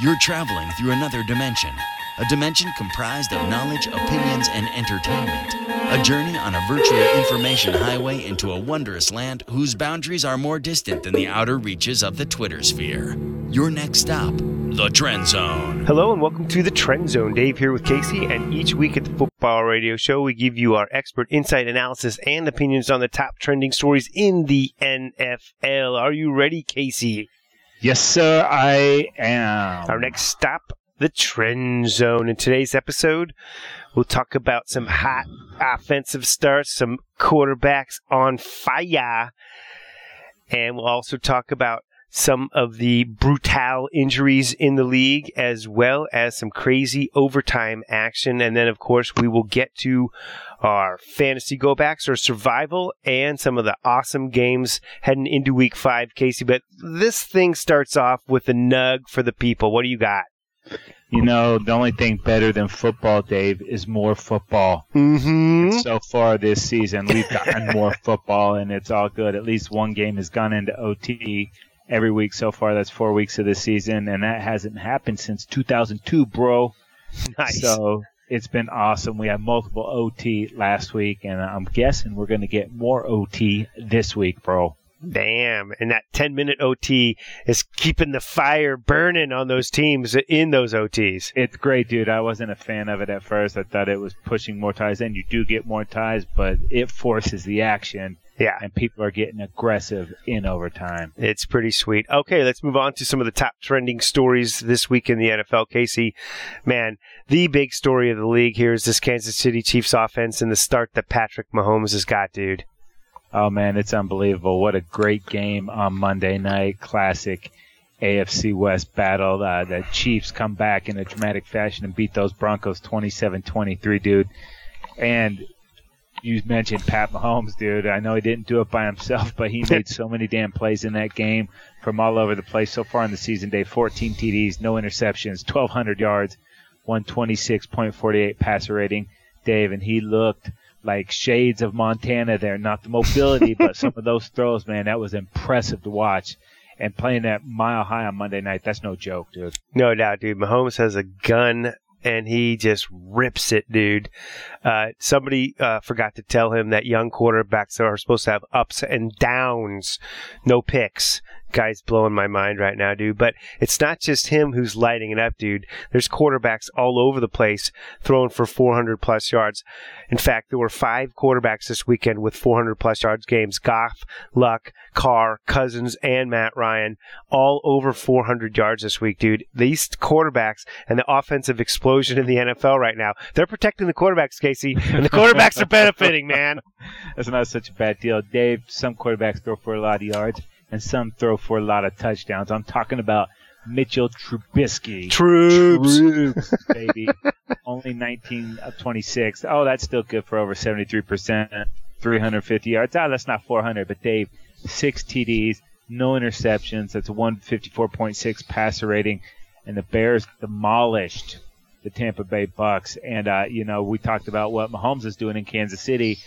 You're traveling through another dimension, a dimension comprised of knowledge, opinions, and entertainment. A journey on a virtual information highway into a wondrous land whose boundaries are more distant than the outer reaches of the Twitter sphere. Your next stop, the Trend Zone. Hello and welcome to the Trend Zone. Dave here with Casey, and each week at the Football Radio Show, we give you our expert insight, analysis, and opinions on the top trending stories in the NFL. Are you ready, Casey? Yes, sir, I am. Our next stop, the Trend Zone. In today's episode, we'll talk about some hot offensive starts, some quarterbacks on fire, and we'll also talk about some of the brutal injuries in the league, as well as some crazy overtime action. And then, of course, we will get to our fantasy go backs or survival and some of the awesome games heading into week five, Casey. But this thing starts off with a nug for the people. What do you got? You know, the only thing better than football, Dave, is more football. Mm-hmm. So far this season, we've gotten more football, and it's all good. At least one game has gone into OT every week so far. That's four weeks of the season, and that hasn't happened since 2002, bro. Nice. So it's been awesome. We had multiple OT last week, and I'm guessing we're going to get more OT this week, bro. Damn. And that 10 minute OT is keeping the fire burning on those teams in those OTs. It's great, dude. I wasn't a fan of it at first. I thought it was pushing more ties, and you do get more ties, but it forces the action, Yeah. and people are getting aggressive in overtime. It's pretty sweet. Okay, let's move on to some of the top trending stories this week in the NFL. Casey, man, the big story of the league here is this Kansas City Chiefs offense and the start that Patrick Mahomes has got, dude. Oh man, it's unbelievable! What a great game on Monday night. Classic AFC West battle. Uh, the Chiefs come back in a dramatic fashion and beat those Broncos 27-23, dude. And you mentioned Pat Mahomes, dude. I know he didn't do it by himself, but he made so many damn plays in that game from all over the place so far in the season. Day 14 TDs, no interceptions, 1,200 yards, 126.48 passer rating, Dave, and he looked like shades of Montana there. Not the mobility, but some of those throws, man, that was impressive to watch. And playing that mile high on Monday night, that's no joke, dude. No doubt, dude. Mahomes has a gun and he just rips it, dude. Uh, somebody uh, forgot to tell him that young quarterbacks are supposed to have ups and downs, no picks. Guy's blowing my mind right now, dude. But it's not just him who's lighting it up, dude. There's quarterbacks all over the place throwing for 400 plus yards. In fact, there were five quarterbacks this weekend with 400 plus yards games. Goff, Luck, Carr, Cousins, and Matt Ryan, all over 400 yards this week, dude. These quarterbacks and the offensive explosion in the NFL right now, they're protecting the quarterbacks, Casey, and the quarterbacks are benefiting, man. That's not such a bad deal. Dave, some quarterbacks throw for a lot of yards and some throw for a lot of touchdowns. I'm talking about Mitchell Trubisky. Troops. Troops, baby. Only 19 of 26. Oh, that's still good for over 73%. 350 yards. Ah, that's not 400, but Dave, six TDs, no interceptions. That's a 154.6 passer rating, and the Bears demolished the Tampa Bay Bucks. And uh, you know, we talked about what Mahomes is doing in Kansas City.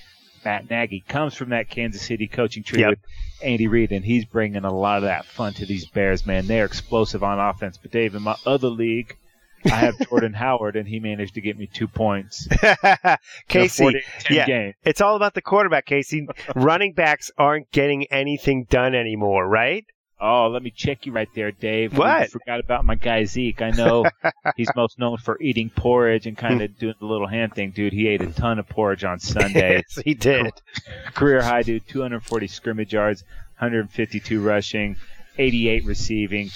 Matt Nagy comes from that Kansas City coaching tree Yep. with Andy Reid, and he's bringing a lot of that fun to these Bears, man. They're explosive on offense. But Dave, in my other league, I have Jordan Howard, and he managed to get me two points. Casey, yeah. game. it's all about the quarterback, Casey. Running backs aren't getting anything done anymore, right? Oh, let me check you right there, Dave. What? We forgot about my guy Zeke. I know he's most known for eating porridge and kind of hmm. doing the little hand thing, dude. He ate a ton of porridge on Sunday. yes, he did. Career high, dude. 240 scrimmage yards, 152 rushing, 88 receiving.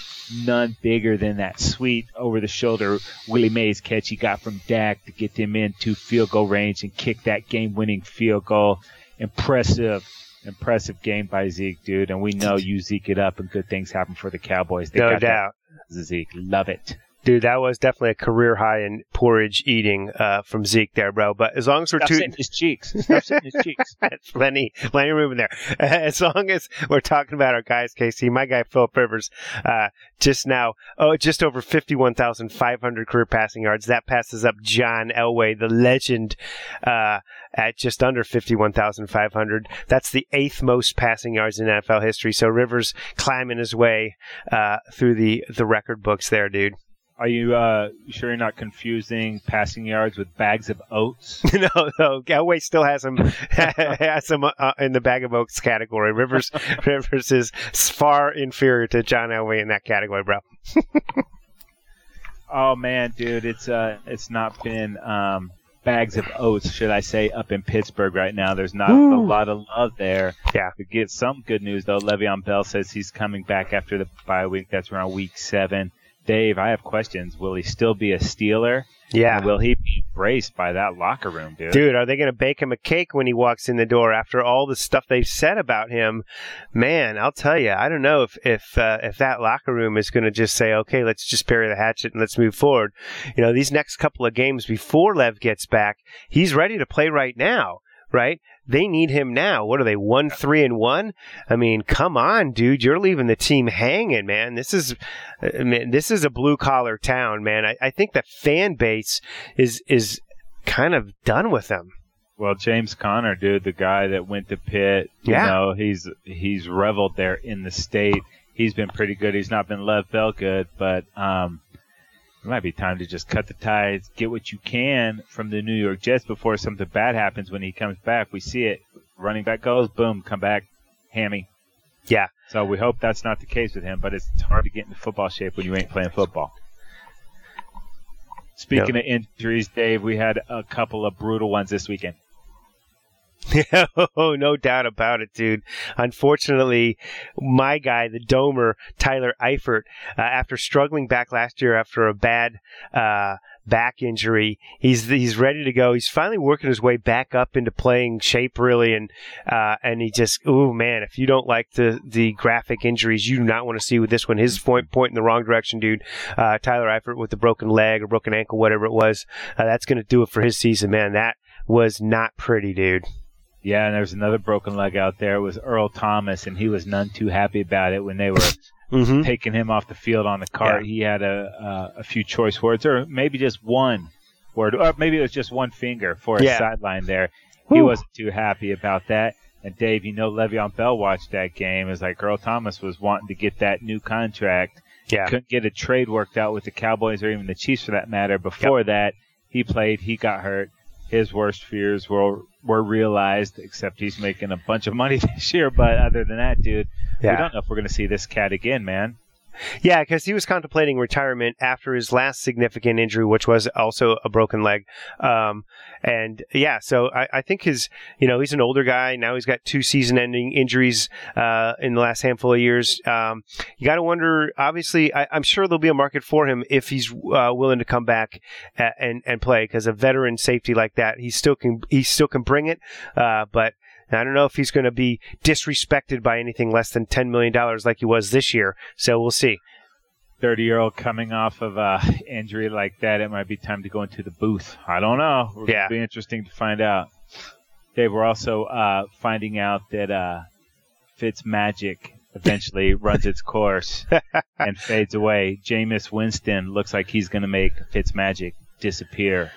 None bigger than that sweet over the shoulder Willie Mays catch he got from Dak to get them into field goal range and kick that game winning field goal. Impressive. Impressive game by Zeke, dude, and we know you Zeke it up, and good things happen for the Cowboys. They No got doubt. Zeke. Love it. Dude, that was definitely a career high in porridge eating uh, from Zeke there, bro. But as long as we're two, his cheeks. His cheeks. Plenty, plenty of room in there. As long as we're talking about our guys, Casey, my guy Philip Rivers, uh, just now, oh, just over 51,500 career passing yards. That passes up John Elway, the legend, uh, at just under 51,500. That's the eighth most passing yards in NFL history. So Rivers climbing his way, uh, through the, the record books there, dude. Are you uh, sure you're not confusing passing yards with bags of oats? no, no. Elway still has him has him uh, in the bag of oats category. Rivers Rivers is far inferior to John Elway in that category, bro. oh man, dude, it's uh, it's not been um, bags of oats, should I say, up in Pittsburgh right now. There's not Ooh. a lot of love there. Yeah. To get some good news though, Le'Veon Bell says he's coming back after the bye week. That's around week seven. Dave, I have questions. Will he still be a Steeler? Yeah. And will he be embraced by that locker room, dude? Dude, are they going to bake him a cake when he walks in the door after all the stuff they've said about him? Man, I'll tell you, I don't know if if uh, if that locker room is going to just say, okay, let's just bury the hatchet and let's move forward. You know, these next couple of games before Lev gets back, he's ready to play right now right? They need him now. What are they? One, three, and one. I mean, come on, dude. You're leaving the team hanging, man. This is, I mean, this is a blue collar town, man. I, I think the fan base is is kind of done with them. Well, James Conner, dude, the guy that went to Pitt, you yeah. know, he's he's reveled there in the state. He's been pretty good. He's not been Lev Bell good, but um, it might be time to just cut the ties, get what you can from the New York Jets before something bad happens when he comes back. We see it. Running back goes, boom, come back, hammy. Yeah. So we hope that's not the case with him, but it's hard to get into football shape when you ain't playing football. Speaking of injuries, Dave, we had a couple of brutal ones this weekend. Yeah, oh, no doubt about it, dude. Unfortunately, my guy, the domer, Tyler Eifert, uh, after struggling back last year after a bad uh, back injury, he's he's ready to go. He's finally working his way back up into playing shape, really, and uh, and he just, oh man, if you don't like the the graphic injuries, you do not want to see with this one. His point point in the wrong direction, dude. Uh, Tyler Eifert with the broken leg or broken ankle, whatever it was, uh, that's going to do it for his season, man. That was not pretty, dude. Yeah, and there's another broken leg out there. It was Earl Thomas, and he was none too happy about it when they were mm-hmm. taking him off the field on the cart. Yeah. He had a, a, a few choice words, or maybe just one word, or maybe it was just one finger for a yeah. sideline there. He wasn't too happy about that. And Dave, you know, Le'Veon Bell watched that game. It's like Earl Thomas was wanting to get that new contract. Yeah. Couldn't get a trade worked out with the Cowboys or even the Chiefs for that matter. Before yep. that, he played, he got hurt. His worst fears were were realized, except he's making a bunch of money this year. But other than that, dude, yeah. we don't know if we're going to see this cat again, man. Yeah, because he was contemplating retirement after his last significant injury, which was also a broken leg. Um, and yeah, so I, I, think his, you know, he's an older guy. Now he's got two season ending injuries uh, in the last handful of years. Um, you got to wonder, obviously, I, am sure there'll be a market for him if he's uh, willing to come back and, and play because a veteran safety like that, he still can, he still can bring it. Uh, but I don't know if he's going to be disrespected by anything less than $10 million like he was this year. So we'll see. 30 year old coming off of a injury like that, it might be time to go into the booth. I don't know. It'll yeah. be interesting to find out. Dave, we're also uh, finding out that uh, Fitz Magic eventually runs its course and fades away. Jameis Winston looks like he's going to make Fitz Magic disappear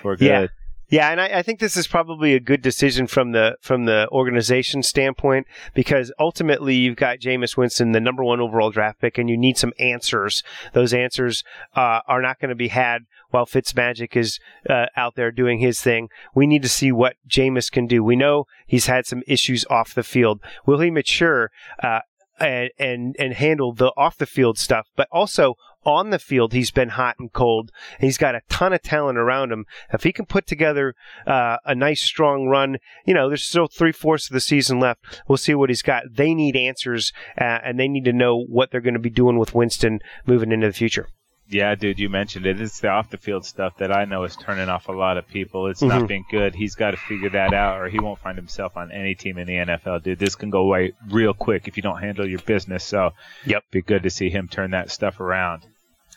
for good. Yeah. Yeah, and I, I, think this is probably a good decision from the from the organization standpoint because ultimately you've got Jameis Winston, the number one overall draft pick, and you need some answers. Those answers uh, are not going to be had while Fitzmagic is uh, out there doing his thing. We need to see what Jameis can do. We know he's had some issues off the field. Will he mature? Uh, and, and and handle the off the field stuff, but also on the field, he's been hot and cold. He's got a ton of talent around him. If he can put together uh, a nice, strong run, you know, there's still three fourths of the season left. We'll see what he's got. They need answers, uh, and they need to know what they're going to be doing with Winston moving into the future. Yeah, dude, you mentioned it. It's the off the field stuff that I know is turning off a lot of people. It's mm-hmm. not been good. He's got to figure that out, or he won't find himself on any team in the NFL, dude. This can go away real quick if you don't handle your business. So, yep, be good to see him turn that stuff around.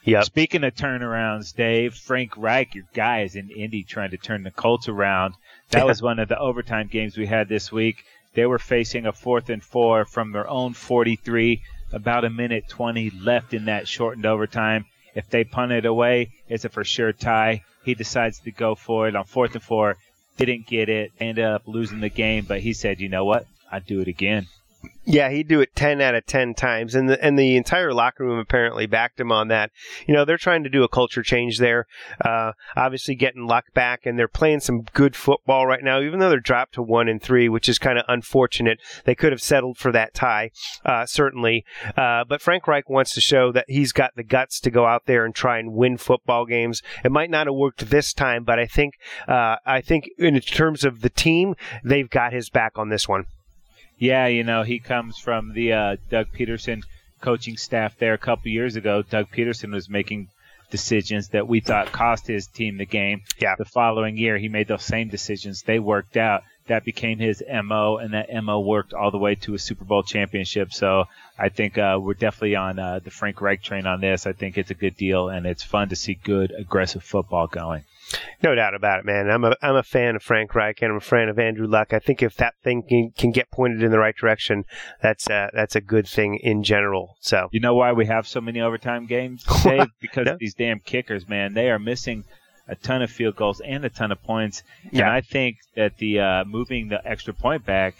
Yep. Speaking of turnarounds, Dave, Frank Reich, your guy, is in Indy trying to turn the Colts around. That was one of the overtime games we had this week. They were facing a fourth and four from their own 43, about a minute 20 left in that shortened overtime. If they punt it away, it's a for sure tie. He decides to go for it on fourth and four. Didn't get it. Ended up losing the game, but he said, you know what? I'd do it again. Yeah, he'd do it ten out of ten times, and the and the entire locker room apparently backed him on that. You know, they're trying to do a culture change there. Uh, obviously, getting luck back, and they're playing some good football right now. Even though they're dropped to one and three, which is kind of unfortunate. They could have settled for that tie, uh, certainly. Uh, but Frank Reich wants to show that he's got the guts to go out there and try and win football games. It might not have worked this time, but I think uh, I think in terms of the team, they've got his back on this one. Yeah, you know, he comes from the uh, Doug Pederson coaching staff there a couple years ago. Doug Pederson was making decisions that we thought cost his team the game. Yeah. The following year, he made those same decisions. They worked out. That became his MO, and that MO worked all the way to a Super Bowl championship. So I think uh, we're definitely on uh, the Frank Reich train on this. I think it's a good deal, and it's fun to see good, aggressive football going. No doubt about it, man. I'm a I'm a fan of Frank Reich and I'm a fan of Andrew Luck. I think if that thing can, can get pointed in the right direction, that's uh, that's a good thing in general. So you know why we have so many overtime games, Dave? Because no. these damn kickers, man, they are missing a ton of field goals and a ton of points. Yeah. And I think that the uh, moving the extra point back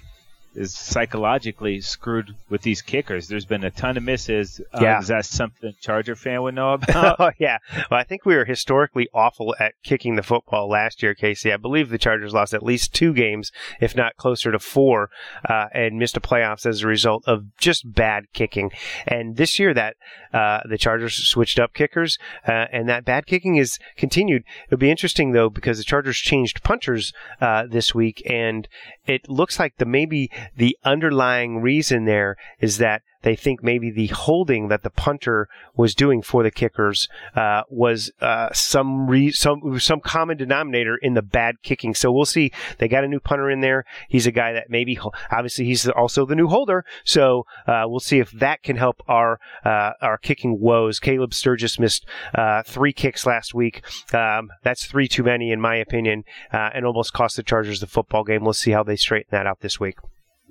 is psychologically screwed with these kickers. There's been a ton of misses. Uh, yeah. Is that something Charger fan would know about? oh, yeah. Well, I think we were historically awful at kicking the football last year, Casey. I believe the Chargers lost at least two games, if not closer to four, uh, and missed a playoffs as a result of just bad kicking. And this year, that uh, the Chargers switched up kickers, uh, and that bad kicking is continued. It'll be interesting though because the Chargers changed punters uh, this week, and it looks like the maybe the underlying reason there is that they think maybe the holding that the punter was doing for the kickers uh, was uh, some re- some some common denominator in the bad kicking. So we'll see. They got a new punter in there. He's a guy that maybe obviously he's also the new holder. So uh, we'll see if that can help our uh, our kicking woes. Caleb Sturgis missed uh, three kicks last week. Um, that's three too many in my opinion, uh, and almost cost the Chargers the football game. We'll see how they straighten that out this week.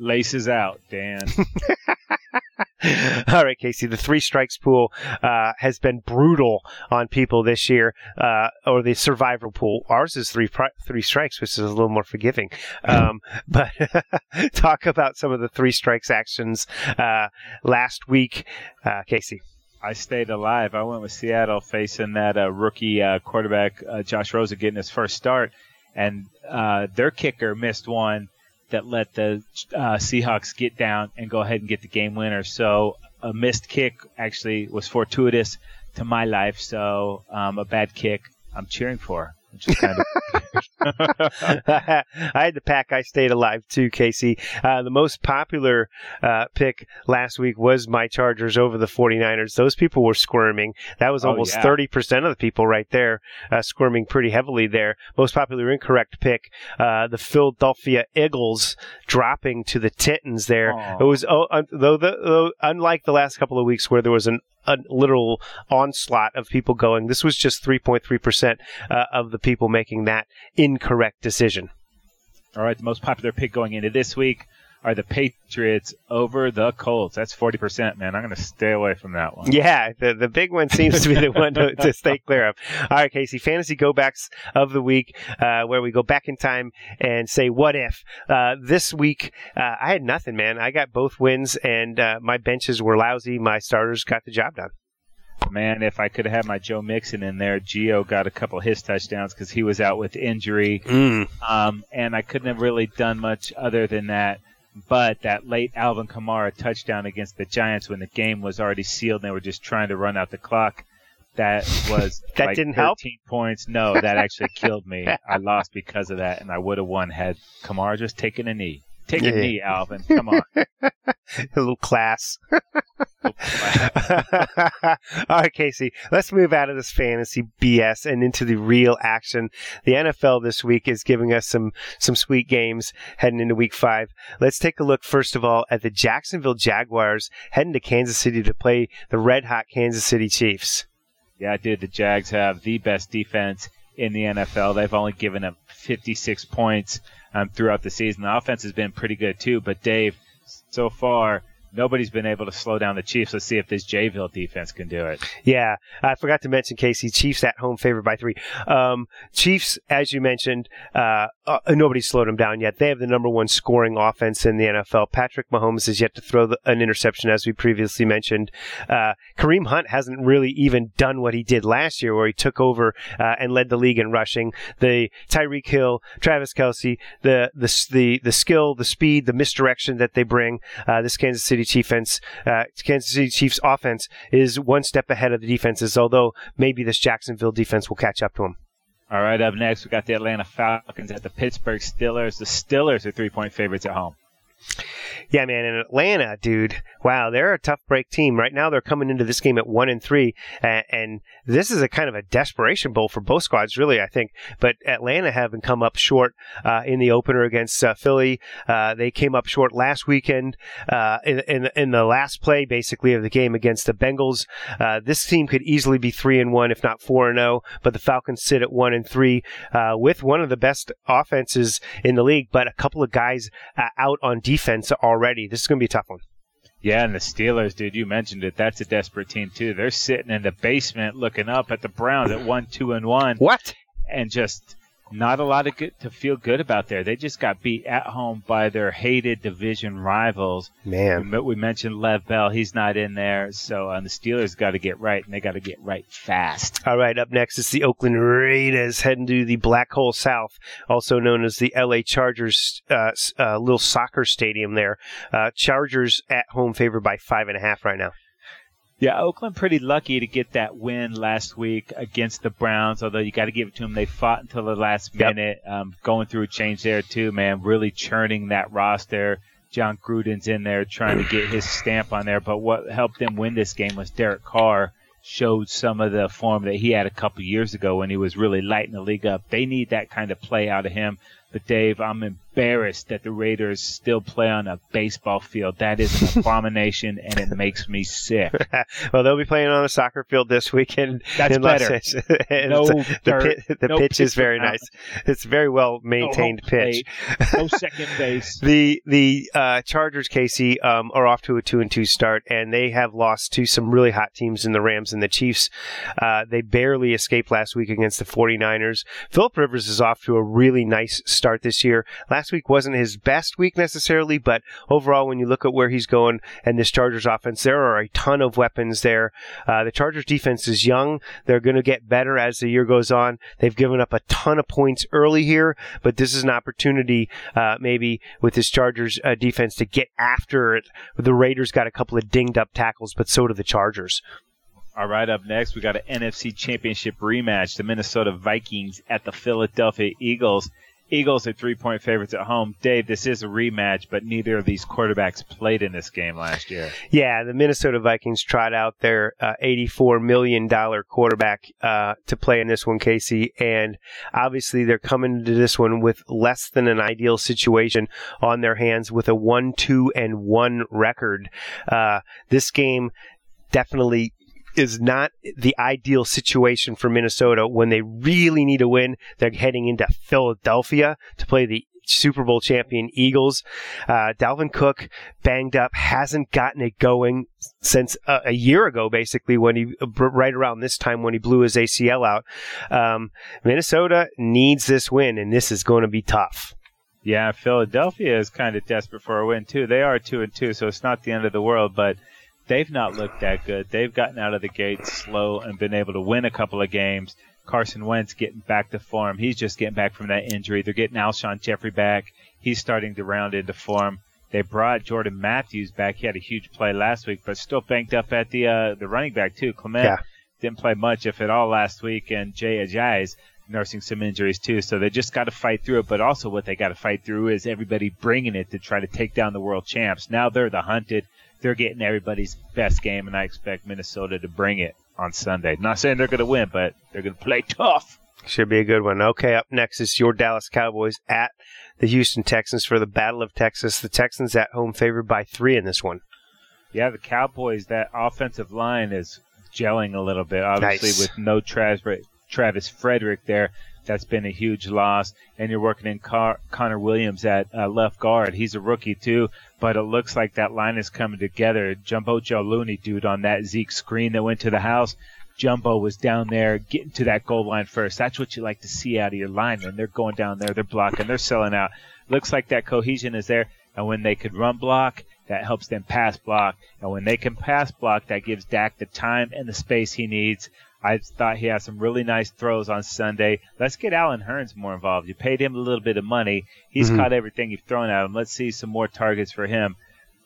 Laces out, Dan. All right, Casey. The three strikes pool uh, has been brutal on people this year, uh, or the survival pool. Ours is three three strikes, which is a little more forgiving. Um, but talk about some of the three strikes actions uh, last week, uh, Casey. I stayed alive. I went with Seattle facing that uh, rookie uh, quarterback Josh Rosen getting his first start, and their kicker missed one that let the uh, Seahawks get down and go ahead and get the game winner. So a missed kick actually was fortuitous to my life. So um, a bad kick I'm cheering for which is kind of. I had the pack. I stayed alive too, Casey. Uh, the most popular uh, pick last week was my Chargers over the 49ers. Those people were squirming. That was oh, almost oh, yeah. 30% of the people right there uh, squirming pretty heavily there. Most popular incorrect pick, uh, the Philadelphia Eagles dropping to the Titans there. Aww. It was, oh, though, the, though, unlike the last couple of weeks where there was an a literal onslaught of people going. This was just 3.3% uh, of the people making that incorrect decision. All right, the most popular pick going into this week are the Patriots over the Colts. That's 40%, man. I'm going to stay away from that one. Yeah, the, the big one seems to be the one to, to, stay clear of. All right, Casey, fantasy go backs of the week, uh, where we go back in time and say, what if? Uh, this week, uh, I had nothing, man. I got both wins, and uh, my benches were lousy. My starters got the job done. Man, if I could have had my Joe Mixon in there, Geo got a couple of his touchdowns because he was out with injury. Mm. Um, and I couldn't have really done much other than that. But that late Alvin Kamara touchdown against the Giants when the game was already sealed and they were just trying to run out the clock, that was that like didn't 13 help. points. No, that actually killed me. I lost because of that, and I would have won had Kamara just taken a knee. Take a knee, Alvin. Come on. a little class. All right, Casey, let's move out of this fantasy BS and into the real action. The NFL this week is giving us some, some sweet games heading into week five. Let's take a look, first of all, at the Jacksonville Jaguars heading to Kansas City to play the red hot Kansas City Chiefs. Yeah, dude, the Jags have the best defense in the NFL. They've only given up 56 points um, throughout the season. The offense has been pretty good too, but Dave, so far nobody's been able to slow down the Chiefs. Let's see if this Jayville defense can do it. Yeah, I forgot to mention Casey. Chiefs at home favored by three. Um, Chiefs, as you mentioned, uh, uh, nobody's slowed them down yet. They have the number one scoring offense in the NFL. Patrick Mahomes has yet to throw the, an interception, as we previously mentioned. Uh, Kareem Hunt hasn't really even done what he did last year, where he took over uh, and led the league in rushing. The Tyreek Hill, Travis Kelce, the the the the skill, the speed, the misdirection that they bring. Uh, this Kansas City Chiefs, uh, Kansas City Chiefs offense is one step ahead of the defenses. Although maybe this Jacksonville defense will catch up to them. All right, up next we got the Atlanta Falcons at the Pittsburgh Steelers. The Steelers are three point favorites at home. Yeah, man, in Atlanta, dude. Wow, they're a tough break team. Right now, they're coming into this game at one and three, and, and this is a kind of a desperation bowl for both squads, really. I think. But Atlanta haven't come up short uh, in the opener against uh, Philly. Uh, they came up short last weekend uh, in, in, in the last play, basically, of the game against the Bengals. Uh, this team could easily be three and one, if not four and zero. Oh, but the Falcons sit at one and three uh, with one of the best offenses in the league, but a couple of guys out on defense already. This is going to be a tough one. Yeah, and the Steelers, dude, you mentioned it. That's a desperate team too. They're sitting in the basement looking up at the Browns at one, two, and one. What? And just not a lot of good to feel good about there. They just got beat at home by their hated division rivals. Man, we, we mentioned Lev Bell; he's not in there, so um, the Steelers got to get right, and they got to get right fast. All right, up next is the Oakland Raiders heading to the Black Hole South, also known as the LA Chargers, uh, uh, little soccer stadium there. Uh, Chargers at home favored by five and a half right now. Yeah, Oakland pretty lucky to get that win last week against the Browns. Although you got to give it to them, they fought until the last minute, yep. um, going through a change there too, man. Really churning that roster. Jon Gruden's in there trying to get his stamp on there. But what helped them win this game was Derek Carr showed some of the form that he had a couple years ago when he was really lighting the league up. They need that kind of play out of him. But Dave, I'm embarrassed that the Raiders still play on a baseball field. That is an abomination, and it makes me sick. well, they'll be playing on a soccer field this weekend. That's better. no the, pit, the no pitch is very nice. It's very well maintained no pitch. no second base. the the uh, Chargers, Casey, um, are off to a two and two start, and they have lost to some really hot teams in the Rams and the Chiefs. Uh, they barely escaped last week against the 49ers. Philip Rivers is off to a really nice start this year. Last week wasn't his best week necessarily, but overall, when you look at where he's going and this Chargers offense, there are a ton of weapons there. Uh, the Chargers defense is young. They're going to get better as the year goes on. They've given up a ton of points early here, but this is an opportunity, uh, maybe with this Chargers uh, defense to get after it. The Raiders got a couple of dinged up tackles, but so do the Chargers. All right, up next, we got an NFC Championship rematch. The Minnesota Vikings at the Philadelphia Eagles. Eagles are three point favorites at home. Dave, this is a rematch, but neither of these quarterbacks played in this game last year. Yeah, the Minnesota Vikings tried out their uh, $84 million quarterback uh, to play in this one, Casey, and obviously they're coming to this one with less than an ideal situation on their hands with a 1 2 and 1 record. Uh, this game definitely is not the ideal situation for Minnesota when they really need a win. They're heading into Philadelphia to play the Super Bowl champion Eagles. Uh, Dalvin Cook banged up, hasn't gotten it going since uh, a year ago, basically, when he, right around this time when he blew his ACL out. Um, Minnesota needs this win, and this is going to be tough. Yeah, Philadelphia is kind of desperate for a win, too. They are 2 and 2, so it's not the end of the world, but they've not looked that good. They've gotten out of the gate slow and been able to win a couple of games. Carson Wentz getting back to form. He's just getting back from that injury. They're getting Alshon Jeffery back. He's starting to round into form. They brought Jordan Matthews back. He had a huge play last week, but still banked up at the uh, the running back too. Clement yeah. didn't play much, if at all, last week, and Jay Ajayi is nursing some injuries too. So they just got to fight through it. But also, what they got to fight through is everybody bringing it to try to take down the world champs. Now they're the hunted they're getting everybody's best game, and I expect Minnesota to bring it on Sunday. Not saying they're going to win, but they're going to play tough. Should be a good one. Okay, up next is your Dallas Cowboys at the Houston Texans for the Battle of Texas. The Texans at home favored by three in this one. Yeah, the Cowboys, that offensive line is gelling a little bit. Obviously, nice. with no Travis, Travis Frederick there. That's been a huge loss. And you're working in Car- Connor Williams at uh, left guard. He's a rookie too, but it looks like that line is coming together. Jumbo Joe Looney, dude, on that Zeke screen that went to the house. Jumbo was down there getting to that goal line first. That's what you like to see out of your line. linemen. They're going down there, they're blocking, they're selling out. Looks like that cohesion is there. And when they could run block, that helps them pass block. And when they can pass block, that gives Dak the time and the space he needs. I thought he had some really nice throws on Sunday. Let's get Allen Hurns more involved. You paid him a little bit of money. He's mm-hmm. caught everything you've thrown at him. Let's see some more targets for him.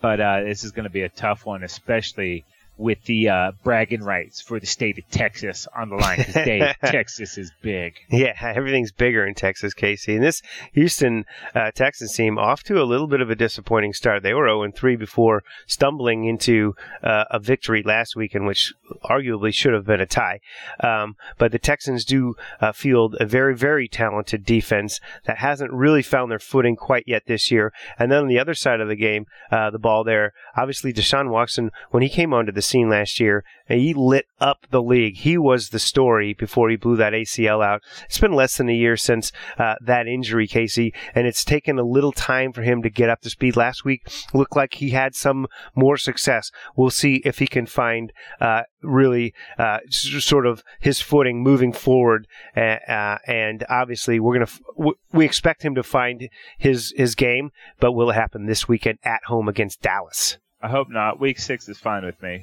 But uh, this is going to be a tough one, especially with the uh, bragging rights for the state of Texas on the line because Texas is big. Yeah, everything's bigger in Texas, Casey. And this Houston uh, Texans team off to a little bit of a disappointing start. They were 0 3 before stumbling into uh, a victory last week, in which arguably should have been a tie. Um, but the Texans do uh, field a very, very talented defense that hasn't really found their footing quite yet this year. And then on the other side of the game, uh, the ball there, obviously Deshaun Watson, when he came onto the scene last year. And He lit up the league. He was the story before he blew that ACL out. It's been less than a year since uh, that injury, Casey, and it's taken a little time for him to get up to speed. Last week looked like he had some more success. We'll see if he can find uh, really uh, sort of his footing moving forward. Uh, and obviously, we're gonna f- we expect him to find his his game, but will it happen this weekend at home against Dallas? I hope not. Week six is fine with me.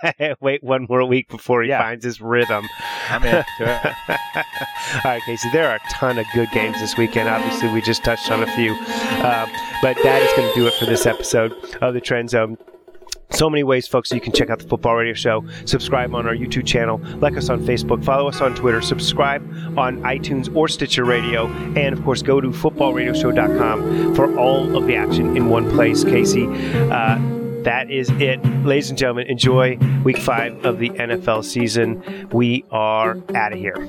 Wait one more week before he yeah. finds his rhythm. I'm in. All right, Casey. There are a ton of good games this weekend. Obviously, we just touched on a few, um, but that is going to do it for this episode of the Trend Zone. So many ways, folks, you can check out the Football Radio Show. Subscribe on our YouTube channel, like us on Facebook, follow us on Twitter, subscribe on iTunes or Stitcher Radio, and of course, go to footballradioshow.com for all of the action in one place. Casey, uh, that is it. Ladies and gentlemen, enjoy week five of the NFL season. We are out of here.